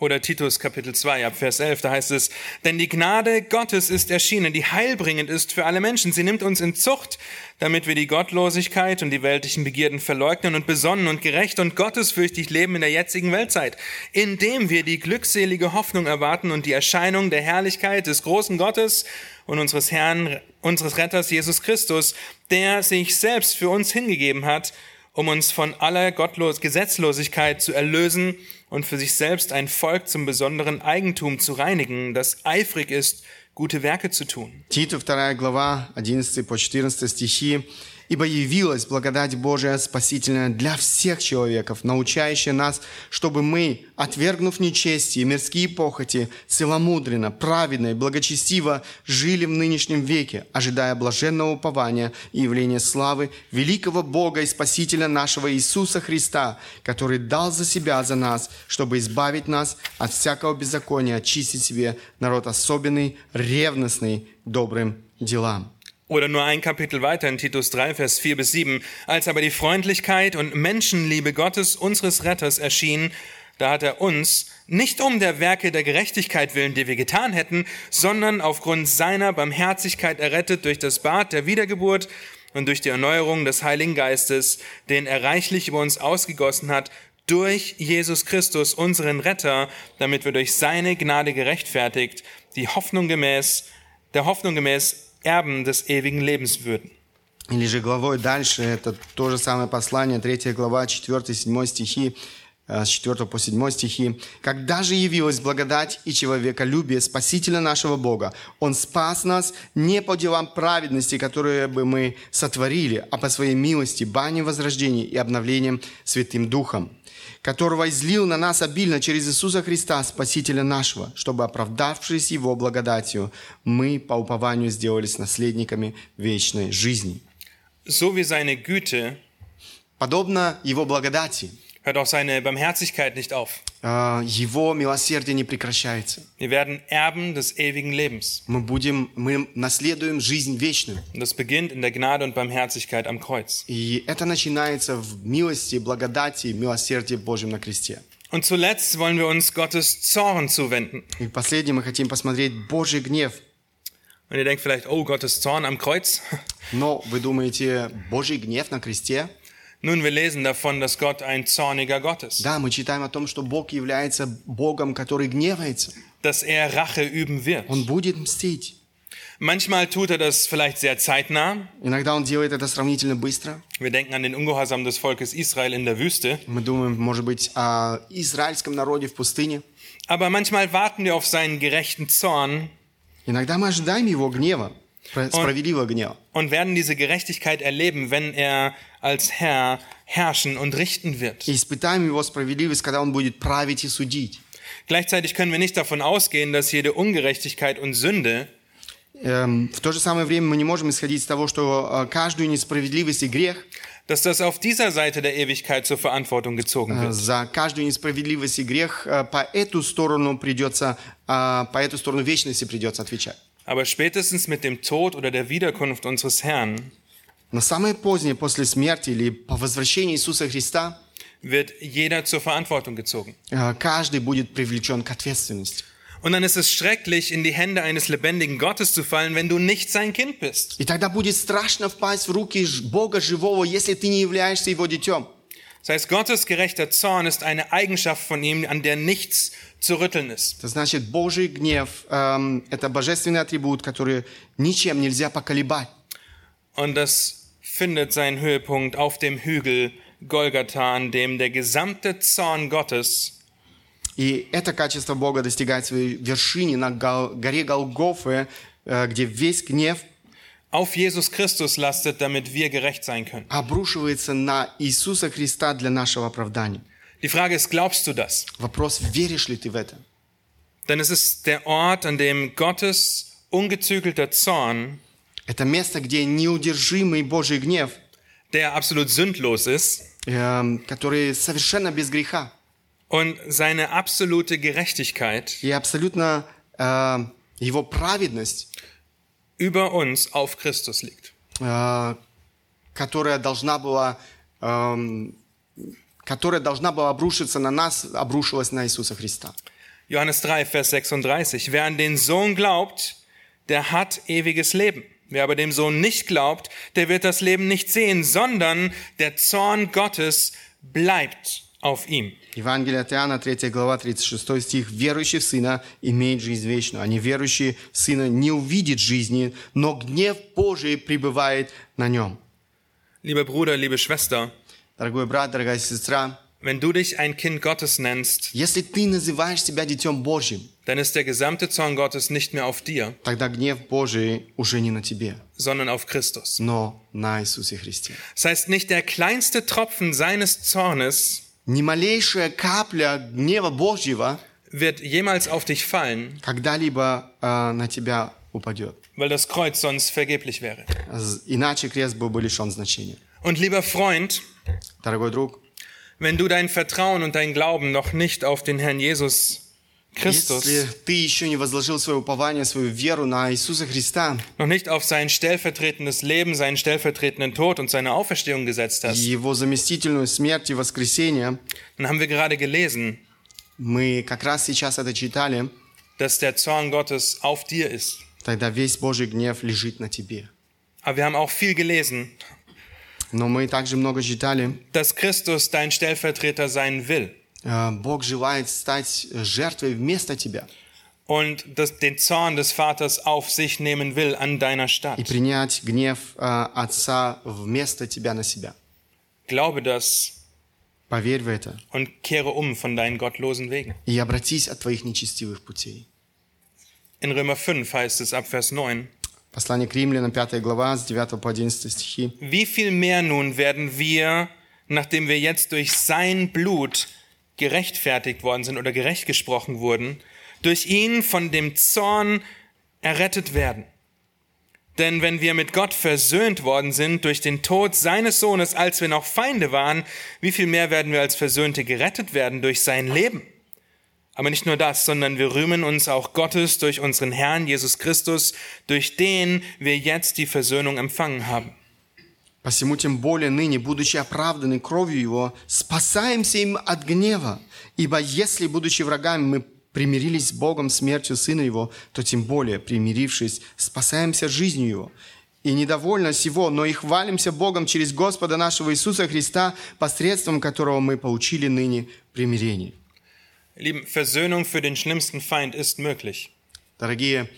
Speaker 1: Oder Titus Kapitel 2 ab Vers 11, da heißt es, denn die Gnade Gottes ist erschienen, die heilbringend ist für alle Menschen. Sie nimmt uns in Zucht, damit wir die Gottlosigkeit und die weltlichen Begierden verleugnen und besonnen und gerecht und gottesfürchtig leben in der jetzigen Weltzeit, indem wir die glückselige Hoffnung erwarten und die Erscheinung der Herrlichkeit des großen Gottes und unseres Herrn, unseres Retters Jesus Christus, der sich selbst für uns hingegeben hat, um uns von aller Gottlos Gesetzlosigkeit zu erlösen und für sich selbst ein Volk zum besonderen Eigentum zu reinigen, das eifrig ist, gute Werke zu tun.
Speaker 2: Титу 2 глава 11 по 14 стихи. «Ибо явилась благодать Божия спасительная для всех человеков, научающая нас, чтобы мы, отвергнув нечестие и мирские похоти, целомудренно, праведно и благочестиво жили в нынешнем веке, ожидая блаженного упования и явления славы великого Бога и Спасителя нашего Иисуса Христа, который дал за себя, за нас, чтобы избавить нас от всякого беззакония, очистить себе народ особенный, ревностный добрым делам».
Speaker 1: Oder nur ein Kapitel weiter in Titus 3, Vers 4 bis 7. Als aber die Freundlichkeit und Menschenliebe Gottes, unseres Retters, erschien, da hat er uns, nicht um der Werke der Gerechtigkeit willen, die wir getan hätten, sondern aufgrund seiner Barmherzigkeit errettet durch das Bad der Wiedergeburt und durch die Erneuerung des Heiligen Geistes, den er reichlich über uns ausgegossen hat, durch Jesus Christus, unseren Retter, damit wir durch seine Gnade gerechtfertigt, die Hoffnung gemäß, der Hoffnung gemäß Erben des ewigen Lebens würden.
Speaker 2: Или же главой дальше, это то же самое послание, 3 глава, 4-7 стихи, э, с 4 по 7 стихи. «Когда же явилась благодать и человеколюбие Спасителя нашего Бога, Он спас нас не по делам праведности, которые бы мы сотворили, а по своей милости, бане возрождения и обновлением Святым Духом, которого излил на нас обильно через Иисуса Христа, Спасителя нашего, чтобы, оправдавшись Его благодатью, мы по упованию сделались наследниками вечной жизни».
Speaker 1: So wie seine Güte
Speaker 2: Подобно Его благодати,
Speaker 1: hört auch seine Barmherzigkeit nicht auf.
Speaker 2: э, Его милосердие не прекращается.
Speaker 1: Wir werden Erben des ewigen Lebens.
Speaker 2: Мы будем, мы наследуем жизнь вечную.
Speaker 1: Und das beginnt in der Gnade und Barmherzigkeit am Kreuz.
Speaker 2: И это начинается в милости, благодати, милосердии Божьем на кресте.
Speaker 1: Und zuletzt wollen wir uns Gottes Zorn zuwenden.
Speaker 2: И последнее мы хотим посмотреть Божий гнев.
Speaker 1: Und ihr denkt vielleicht, oh, Gottes Zorn am Kreuz.
Speaker 2: Но вы думаете, Божий гнев на кресте?
Speaker 1: Nun, wir lesen davon, dass Gott ein zorniger Gott ist,
Speaker 2: Да, мы читаем о том, что Бог является Богом, который гневается.
Speaker 1: dass er Rache üben wird.
Speaker 2: Он будет мстить.
Speaker 1: Manchmal tut er das vielleicht sehr zeitnah.
Speaker 2: Иногда Он делает это сравнительно быстро.
Speaker 1: Wir denken an den Ungehorsam des Volkes Israel in der Wüste.
Speaker 2: Мы думаем, может быть, о израильском народе в пустыне.
Speaker 1: Aber manchmal warten wir auf seinen gerechten Zorn
Speaker 2: Иногда мы ожидаем Его гнева, спра- справедливого гнева.
Speaker 1: und werden diese Gerechtigkeit erleben, wenn er als Herr herrschen und richten wird.
Speaker 2: И испытаем Его справедливость, когда Он будет править и судить.
Speaker 1: Gleichzeitig können wir nicht davon ausgehen, dass jede Ungerechtigkeit und Sünde
Speaker 2: Эм, в то же самое время мы не можем исходить из того, что э, каждую несправедливость и грех,
Speaker 1: dass das auf dieser Seite der Ewigkeit zur Verantwortung gezogen
Speaker 2: э,
Speaker 1: wird.
Speaker 2: за каждую несправедливость и грех э, по эту сторону придется, э, по эту сторону вечности придется отвечать.
Speaker 1: Aber spätestens mit dem Tod oder der Wiederkunft unseres Herrn
Speaker 2: Но самое позднее, после смерти или по возвращении Иисуса Христа,
Speaker 1: wird jeder zur Verantwortung gezogen.
Speaker 2: э, каждый будет привлечен к ответственности.
Speaker 1: Und dann ist es schrecklich, in die Hände eines lebendigen Gottes zu fallen, wenn du nicht sein Kind bist.
Speaker 2: И тогда будет страшно впасть в руки ж- Бога живого, если ты не являешься Его детем.
Speaker 1: Das heißt, Gottes gerechter Zorn ist eine Eigenschaft von ihm, an der nichts zu rütteln ist.
Speaker 2: Это значит, Божий гнев эм, – это божественный атрибут, который ничем нельзя поколебать.
Speaker 1: Und das findet seinen Höhepunkt auf dem Hügel Golgatha, an dem der gesamte Zorn Gottes
Speaker 2: И это качество Бога достигает своей вершины на Гол- горе Голгофы, э, где весь гнев
Speaker 1: auf Jesus Christus lastet, damit wir gerecht sein können.
Speaker 2: обрушивается на Иисуса Христа для нашего оправдания.
Speaker 1: Die Frage ist, glaubst du das?
Speaker 2: Вопрос, веришь ли ты в это?
Speaker 1: Denn es ist der Ort, an dem Gottes ungezügelter Zorn,
Speaker 2: Это место, где неудержимый Божий гнев,
Speaker 1: der absolut sündlos ist,
Speaker 2: эм, который совершенно без греха
Speaker 1: und seine absolute Gerechtigkeit
Speaker 2: и абсолютно э, его праведность,
Speaker 1: über uns auf Christus liegt.
Speaker 2: э, которая должна была, эм, которая должна была обрушиться на нас, обрушилась на Иисуса Христа.
Speaker 1: Johannes 3, Vers 36. Wer an den Sohn glaubt, der hat ewiges Leben. Wer aber dem Sohn nicht glaubt, der wird das Leben nicht sehen, sondern der Zorn Gottes bleibt auf ihm.
Speaker 2: Евангелие от Иоанна, 3 глава, 36 стих. «Верующий в Сына имеет жизнь вечную, а неверующий в Сына не увидит жизни, но гнев Божий пребывает на нем».
Speaker 1: Lieber Bruder, liebe Schwester,
Speaker 2: Дорогой брат, дорогая сестра,
Speaker 1: Wenn du dich ein Kind Gottes nennst,
Speaker 2: Если ты называешь себя Детем Божьим,
Speaker 1: dann ist der gesamte Zorn Gottes nicht mehr auf dir,
Speaker 2: тогда гнев Божий уже не на тебе,
Speaker 1: sondern auf Christus.
Speaker 2: но на Иисусе Христе.
Speaker 1: Das heißt, nicht der kleinste Tropfen seines Zornes
Speaker 2: Ни малейшая капля гнева Божьего
Speaker 1: wird jemals auf dich fallen,
Speaker 2: когда-либо э, на тебя упадет.
Speaker 1: weil das Kreuz sonst vergeblich wäre.
Speaker 2: З- Иначе крест был бы лишен значения.
Speaker 1: Und lieber Freund,
Speaker 2: Дорогой друг,
Speaker 1: wenn du dein Vertrauen und dein Glauben noch nicht auf den Herrn Jesus Christus,
Speaker 2: если ты еще не возложил свое упование, свою веру на Иисуса Христа,
Speaker 1: noch nicht auf sein stellvertretendes Leben, seinen stellvertretenden Tod und seine Auferstehung gesetzt hast,
Speaker 2: Его заместительную смерть и воскресение,
Speaker 1: dann haben wir gerade gelesen,
Speaker 2: мы как раз сейчас это читали,
Speaker 1: dass der Zorn Gottes auf dir ist.
Speaker 2: тогда весь Божий гнев лежит на тебе.
Speaker 1: Aber wir haben auch viel gelesen,
Speaker 2: Но мы также много читали,
Speaker 1: dass Christus dein Stellvertreter sein will
Speaker 2: э, Бог желает стать жертвой вместо тебя
Speaker 1: und das, den Zorn des Vaters auf sich nehmen will an deiner
Speaker 2: и
Speaker 1: Stadt.
Speaker 2: принять гнев э, Отца вместо тебя на себя.
Speaker 1: Glaube das
Speaker 2: Поверь в это
Speaker 1: und kehre um von deinen gottlosen Wegen.
Speaker 2: и обратись от твоих нечестивых путей.
Speaker 1: In Römer 5 heißt es ab Vers 9,
Speaker 2: Послание к римлянам, 5 глава, с 9 по 11 стихи.
Speaker 1: Wie viel mehr nun werden wir, nachdem wir jetzt durch sein Blut gerechtfertigt worden sind oder gerecht gesprochen wurden, durch ihn von dem Zorn errettet werden? Denn wenn wir mit Gott versöhnt worden sind durch den Tod seines Sohnes, als wir noch Feinde waren, wie viel mehr werden wir als Versöhnte gerettet werden durch sein Leben? Aber nicht nur das, sondern wir rühmen uns auch Gottes durch unseren Herrn Jesus Christus, durch den wir jetzt die Versöhnung empfangen haben.
Speaker 2: Посему тем более ныне, будучи оправданы кровью Его, спасаемся им от гнева. Ибо если, будучи врагами, мы примирились с Богом смертью Сына Его, то тем более, примирившись, спасаемся жизнью Его. И недовольно сего, но и хвалимся Богом через Господа нашего Иисуса Христа, посредством которого мы получили ныне примирение.
Speaker 1: Lieben, Versöhnung für den schlimmsten Feind ist möglich.
Speaker 2: Дорогие,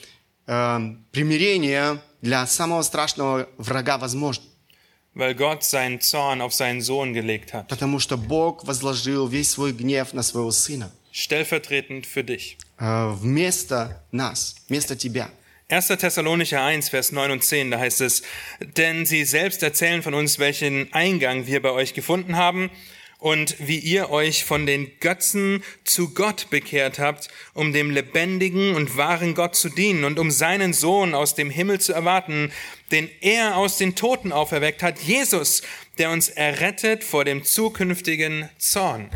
Speaker 2: э, примирение для самого страшного врага возможно.
Speaker 1: weil Gott seinen Zorn auf seinen Sohn gelegt hat,
Speaker 2: Потому что Бог возложил весь свой гнев на своего Сына.
Speaker 1: stellvertretend für dich.
Speaker 2: э, вместо нас, вместо тебя.
Speaker 1: 1. Thessalonicher 1, Vers 9 und 10, da heißt es, denn sie selbst erzählen von uns, welchen Eingang wir bei euch gefunden haben und wie ihr euch von den Götzen zu Gott bekehrt habt, um dem lebendigen und wahren Gott zu dienen und um seinen Sohn aus dem Himmel zu erwarten, den er aus den Toten auferweckt hat, Jesus, der uns errettet vor dem zukünftigen Zorn.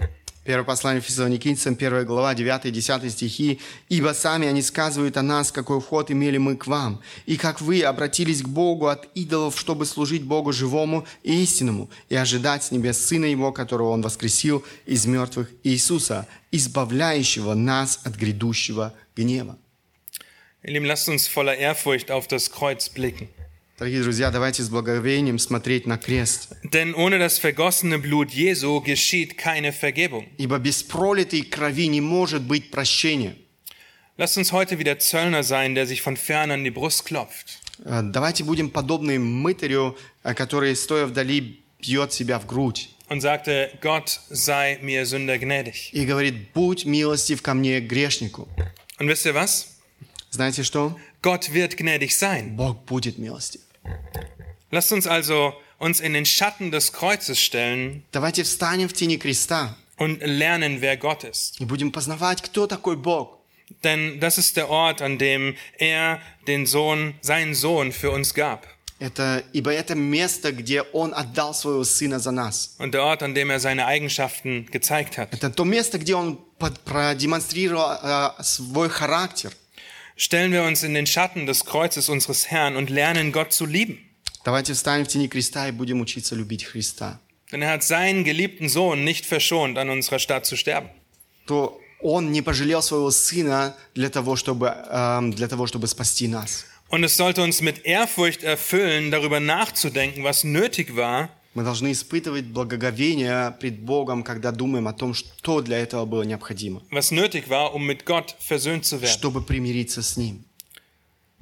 Speaker 2: Первое послание Фессалоникийцам, 1 глава, 9 и 10 стихи. «Ибо сами они сказывают о нас, какой вход имели мы к вам, и как вы обратились к Богу от идолов, чтобы служить Богу живому и истинному, и ожидать с небес Сына Его, которого Он воскресил из мертвых, Иисуса, избавляющего нас от грядущего гнева».
Speaker 1: Ihr Lieben, lasst uns voller Ehrfurcht auf das Kreuz blicken.
Speaker 2: Дорогие друзья, давайте с благоговением смотреть на крест.
Speaker 1: Denn ohne das vergossene Blut Jesu geschieht keine Vergebung.
Speaker 2: Ибо без пролитой крови не может быть прощения.
Speaker 1: Lasst uns heute wieder Zöllner sein, der sich von fern an die Brust klopft.
Speaker 2: Э, Давайте будем подобны мытарю, э, который, стоя вдали, бьет себя в грудь
Speaker 1: Und sagte, Gott sei mir Sünder gnädig.
Speaker 2: и говорит, будь милостив ко мне, грешнику.
Speaker 1: Und wisst ihr was?
Speaker 2: Знаете что?
Speaker 1: Gott wird gnädig sein.
Speaker 2: Бог будет милостив.
Speaker 1: Lasst uns also uns in den Schatten des Kreuzes stellen
Speaker 2: Давайте встанем в тени креста
Speaker 1: und lernen, wer Gott ist.
Speaker 2: и будем познавать, кто такой Бог.
Speaker 1: Denn das ist der Ort, an dem er den Sohn, seinen Sohn für uns gab.
Speaker 2: Это, ибо это место, где Он отдал своего Сына за нас.
Speaker 1: Und der Ort, an dem er seine Eigenschaften gezeigt hat.
Speaker 2: Это то место, где Он под- продемонстрировал э, свой характер.
Speaker 1: Stellen wir uns in den Schatten des Kreuzes unseres Herrn und lernen, Gott zu lieben.
Speaker 2: Давайте встанем в тени креста и будем учиться любить Христа.
Speaker 1: Denn er hat seinen geliebten Sohn nicht verschont, an unserer Stadt zu sterben.
Speaker 2: То Он не пожалел своего Сына для того, чтобы, эм, для того, чтобы спасти нас.
Speaker 1: Und es sollte uns mit Ehrfurcht erfüllen, darüber nachzudenken, was nötig war,
Speaker 2: Мы должны испытывать благоговение пред Богом, когда думаем о том, что для этого было необходимо,
Speaker 1: was nötig war, um mit Gott versöhnt zu werden.
Speaker 2: чтобы примириться с Ним.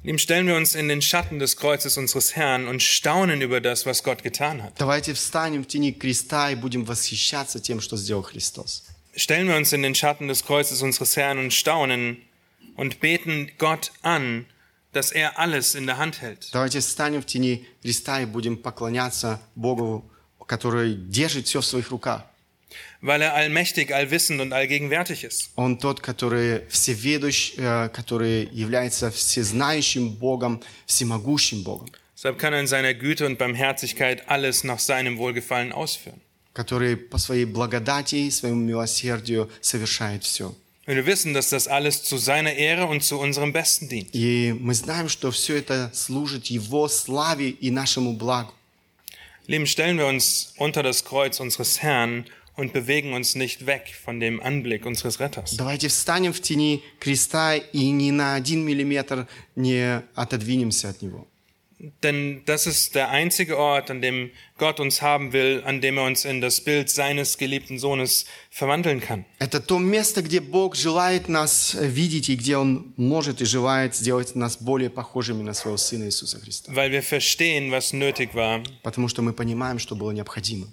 Speaker 1: Lieben, stellen wir uns in den Schatten des Kreuzes unseres Herrn und staunen über das, was Gott getan hat.
Speaker 2: Давайте встанем в тени креста и будем восхищаться тем, что сделал Христос.
Speaker 1: Stellen wir uns in den Schatten des Kreuzes unseres Herrn und staunen und beten Gott an, dass er alles in der Hand hält.
Speaker 2: Давайте встанем в тени креста и будем поклоняться Богу, который держит все в своих руках.
Speaker 1: Weil er allmächtig, allwissend und allgegenwärtig ist.
Speaker 2: Он тот, который всеведущ, э, который является всезнающим Богом, всемогущим Богом,
Speaker 1: Deshalb kann er in seiner Güte und Barmherzigkeit alles nach seinem Wohlgefallen ausführen.
Speaker 2: который по своей благодати и своему милосердию совершает все.
Speaker 1: Und wir wissen, dass das alles zu seiner Ehre und zu unserem Besten dient.
Speaker 2: И мы знаем, что все это служит Его славе и нашему благу.
Speaker 1: Lieben, stellen wir uns unter das Kreuz unseres Herrn und bewegen uns nicht weg von dem Anblick unseres Retters.
Speaker 2: Давайте встанем в тени креста и ни на один миллиметр не отодвинемся от Него.
Speaker 1: Denn das ist der einzige Ort, an dem Gott uns haben will, an dem er uns in das Bild seines geliebten Sohnes verwandeln kann.
Speaker 2: Это то место, где Бог желает нас видеть и где Он может и желает сделать нас более похожими на Своего Сына Иисуса Христа.
Speaker 1: Weil wir verstehen, was nötig war
Speaker 2: Потому что мы понимаем, что было необходимо.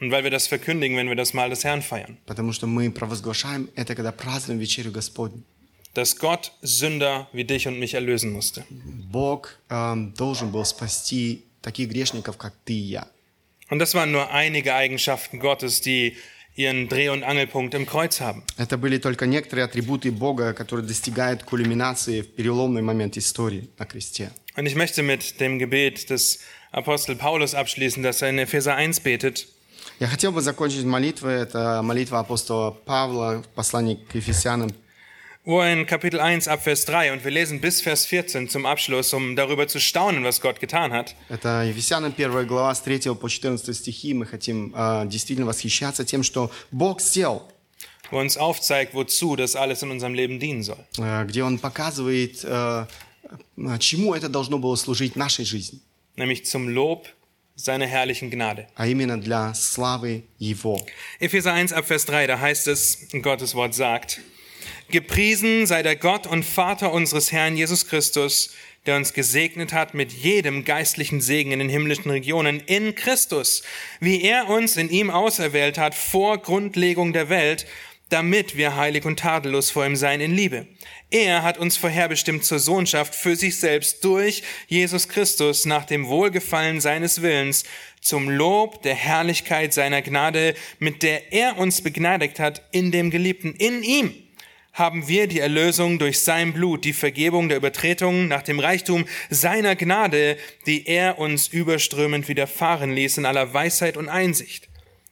Speaker 1: und weil wir das verkündigen, wenn wir das Mahl des Herrn feiern.
Speaker 2: Потому что мы провозглашаем это, когда празднуем вечерю Господню.
Speaker 1: Dass Gott Sünder wie dich und mich erlösen musste.
Speaker 2: Бог эм, должен был спасти таких грешников, как ты и я.
Speaker 1: Und das waren nur einige Eigenschaften Gottes, die ihren Dreh- und Angelpunkt im Kreuz haben.
Speaker 2: Это были только некоторые атрибуты Бога, которые достигают кульминации в переломный момент истории на кресте.
Speaker 1: Und ich möchte mit dem Gebet des Apostel Paulus abschließen, dass er in Epheser 1 betet.
Speaker 2: Я хотел бы закончить молитвой. Это молитва апостола Павла в послании к Ефесянам,
Speaker 1: Wo er in Kapitel 1 ab Vers 3 und wir lesen bis Vers 14 zum Abschluss, um darüber zu staunen, was Gott getan hat.
Speaker 2: Это Ефесянам 1 глава с 3 по 14 стихи. Мы хотим э, действительно восхищаться тем, что Бог сделал,
Speaker 1: wo er uns aufzeigt, wozu das alles in unserem Leben dienen soll.
Speaker 2: э, где Он показывает, э, э, чему это должно было служить нашей жизни,
Speaker 1: Nämlich zum Lob seiner herrlichen Gnade.
Speaker 2: а именно для славы Его.
Speaker 1: Epheser 1 ab Vers 3, da heißt es, Gottes Wort sagt, Gepriesen sei der Gott und Vater unseres Herrn Jesus Christus, der uns gesegnet hat mit jedem geistlichen Segen in den himmlischen Regionen in Christus, wie er uns in ihm auserwählt hat vor Grundlegung der Welt, damit wir heilig und tadellos vor ihm sein in Liebe. Er hat uns vorherbestimmt zur Sohnschaft für sich selbst durch Jesus Christus nach dem Wohlgefallen seines Willens zum Lob der Herrlichkeit seiner Gnade, mit der er uns begnadigt hat in dem Geliebten. In ihm haben wir die Erlösung durch sein Blut, die Vergebung der Übertretungen nach dem Reichtum seiner Gnade, die er uns überströmend widerfahren ließ in aller Weisheit und Einsicht.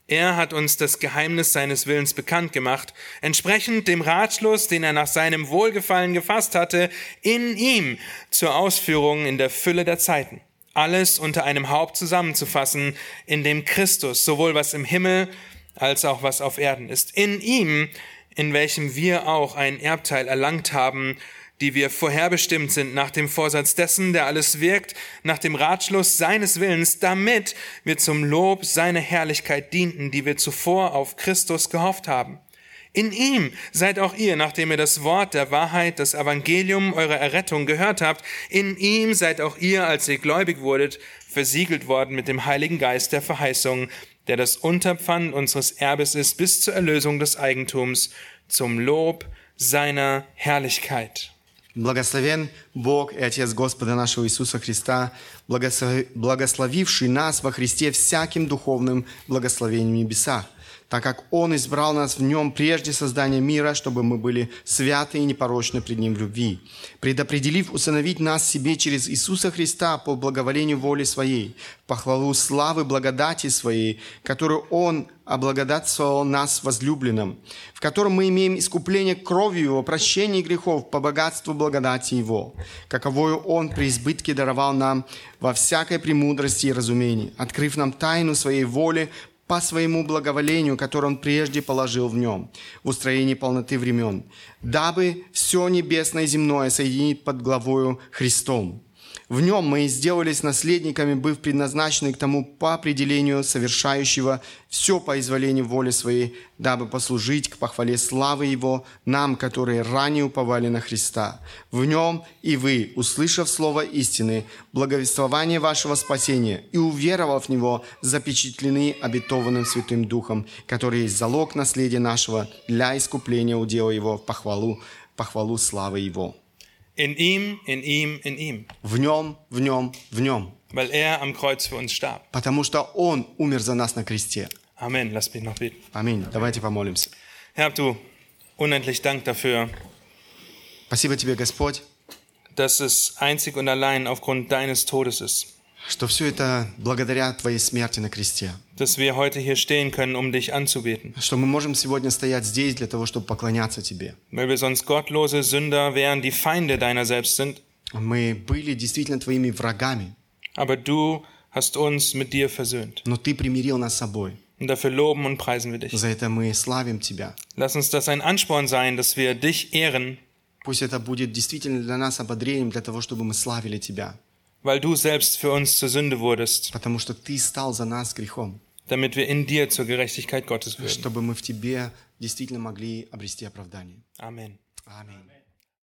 Speaker 1: Er hat uns das Geheimnis seines Willens bekannt gemacht, entsprechend dem Ratschluss, den er nach seinem Wohlgefallen gefasst hatte, in ihm zur Ausführung in der Fülle der Zeiten. Alles unter einem Haupt zusammenzufassen, in dem Christus, sowohl was im Himmel als auch was auf Erden ist. In ihm, in welchem wir auch ein Erbteil erlangt haben, die wir vorherbestimmt sind nach dem Vorsatz dessen, der alles wirkt, nach dem Ratschluss seines Willens, damit wir zum Lob seiner Herrlichkeit dienten, die wir zuvor auf Christus gehofft haben. In ihm seid auch ihr, nachdem ihr das Wort der Wahrheit, das Evangelium eurer Errettung gehört habt, in ihm seid auch ihr, als ihr gläubig wurdet, versiegelt worden mit dem Heiligen Geist der Verheißung, der das Unterpfand unseres Erbes ist bis zur Erlösung des Eigentums, zum Lob seiner Herrlichkeit.
Speaker 2: Благословен Бог и Отец Господа нашего Иисуса Христа, благослови- благословивший нас во Христе всяким духовным благословением в небесах, так как Он избрал нас в Нем прежде создания мира, чтобы мы были святы и непорочны пред Ним в любви, предопределив усыновить нас себе через Иисуса Христа по благоволению воли Своей, похвалу славы благодати Своей, которую Он облагодатствовал нас возлюбленным, в котором мы имеем искупление кровью Его, прощение грехов по богатству благодати Его, каковою Он при избытке даровал нам во всякой премудрости и разумении, открыв нам тайну Своей воли по своему благоволению, которое Он прежде положил в нем, в устроении полноты времен, дабы все небесное и земное соединить под главою Христом, В нем мы сделались наследниками, быв предназначены к тому по определению совершающего все по изволению воли своей, дабы послужить к похвале славы Его нам, которые ранее уповали на Христа. В нем и вы, услышав слово истины, благовествование вашего спасения и уверовав в него, запечатлены обетованным Святым Духом, который есть залог наследия нашего для искупления удела Его в похвалу, похвалу славы Его.
Speaker 1: In ihm, in ihm, in ihm.
Speaker 2: В нем, в нем, в нем.
Speaker 1: Weil er am Kreuz für uns starb.
Speaker 2: Потому что Он умер за нас на кресте.
Speaker 1: Amen. Lass mich noch beten.
Speaker 2: Аминь. Давайте помолимся.
Speaker 1: Herr, du unendlich Dank dafür,
Speaker 2: Спасибо Тебе, Господь,
Speaker 1: dass es einzig und allein aufgrund deines Todes ist,
Speaker 2: Что все это благодаря Твоей смерти на кресте.
Speaker 1: dass wir heute hier stehen können, um dich anzubeten.
Speaker 2: Что мы можем сегодня стоять здесь для того, чтобы поклоняться Тебе.
Speaker 1: Weil wir sonst gottlose Sünder wären, die Feinde deiner selbst sind.
Speaker 2: Мы были действительно Твоими врагами,
Speaker 1: Aber du hast uns mit dir versöhnt.
Speaker 2: но Ты примирил нас с собой.
Speaker 1: Und dafür loben und preisen wir dich.
Speaker 2: За это мы славим Тебя.
Speaker 1: Lass uns das ein Ansporn sein, dass wir dich ehren,
Speaker 2: Пусть это будет действительно для нас ободрением, для того, чтобы мы славили Тебя.
Speaker 1: weil du selbst für uns zur Sünde wurdest,
Speaker 2: Потому что Ты стал за нас грехом,
Speaker 1: damit wir in dir zur Gerechtigkeit Gottes würden.
Speaker 2: чтобы мы в Тебе действительно могли обрести оправдание.
Speaker 1: Amen.
Speaker 2: Аминь.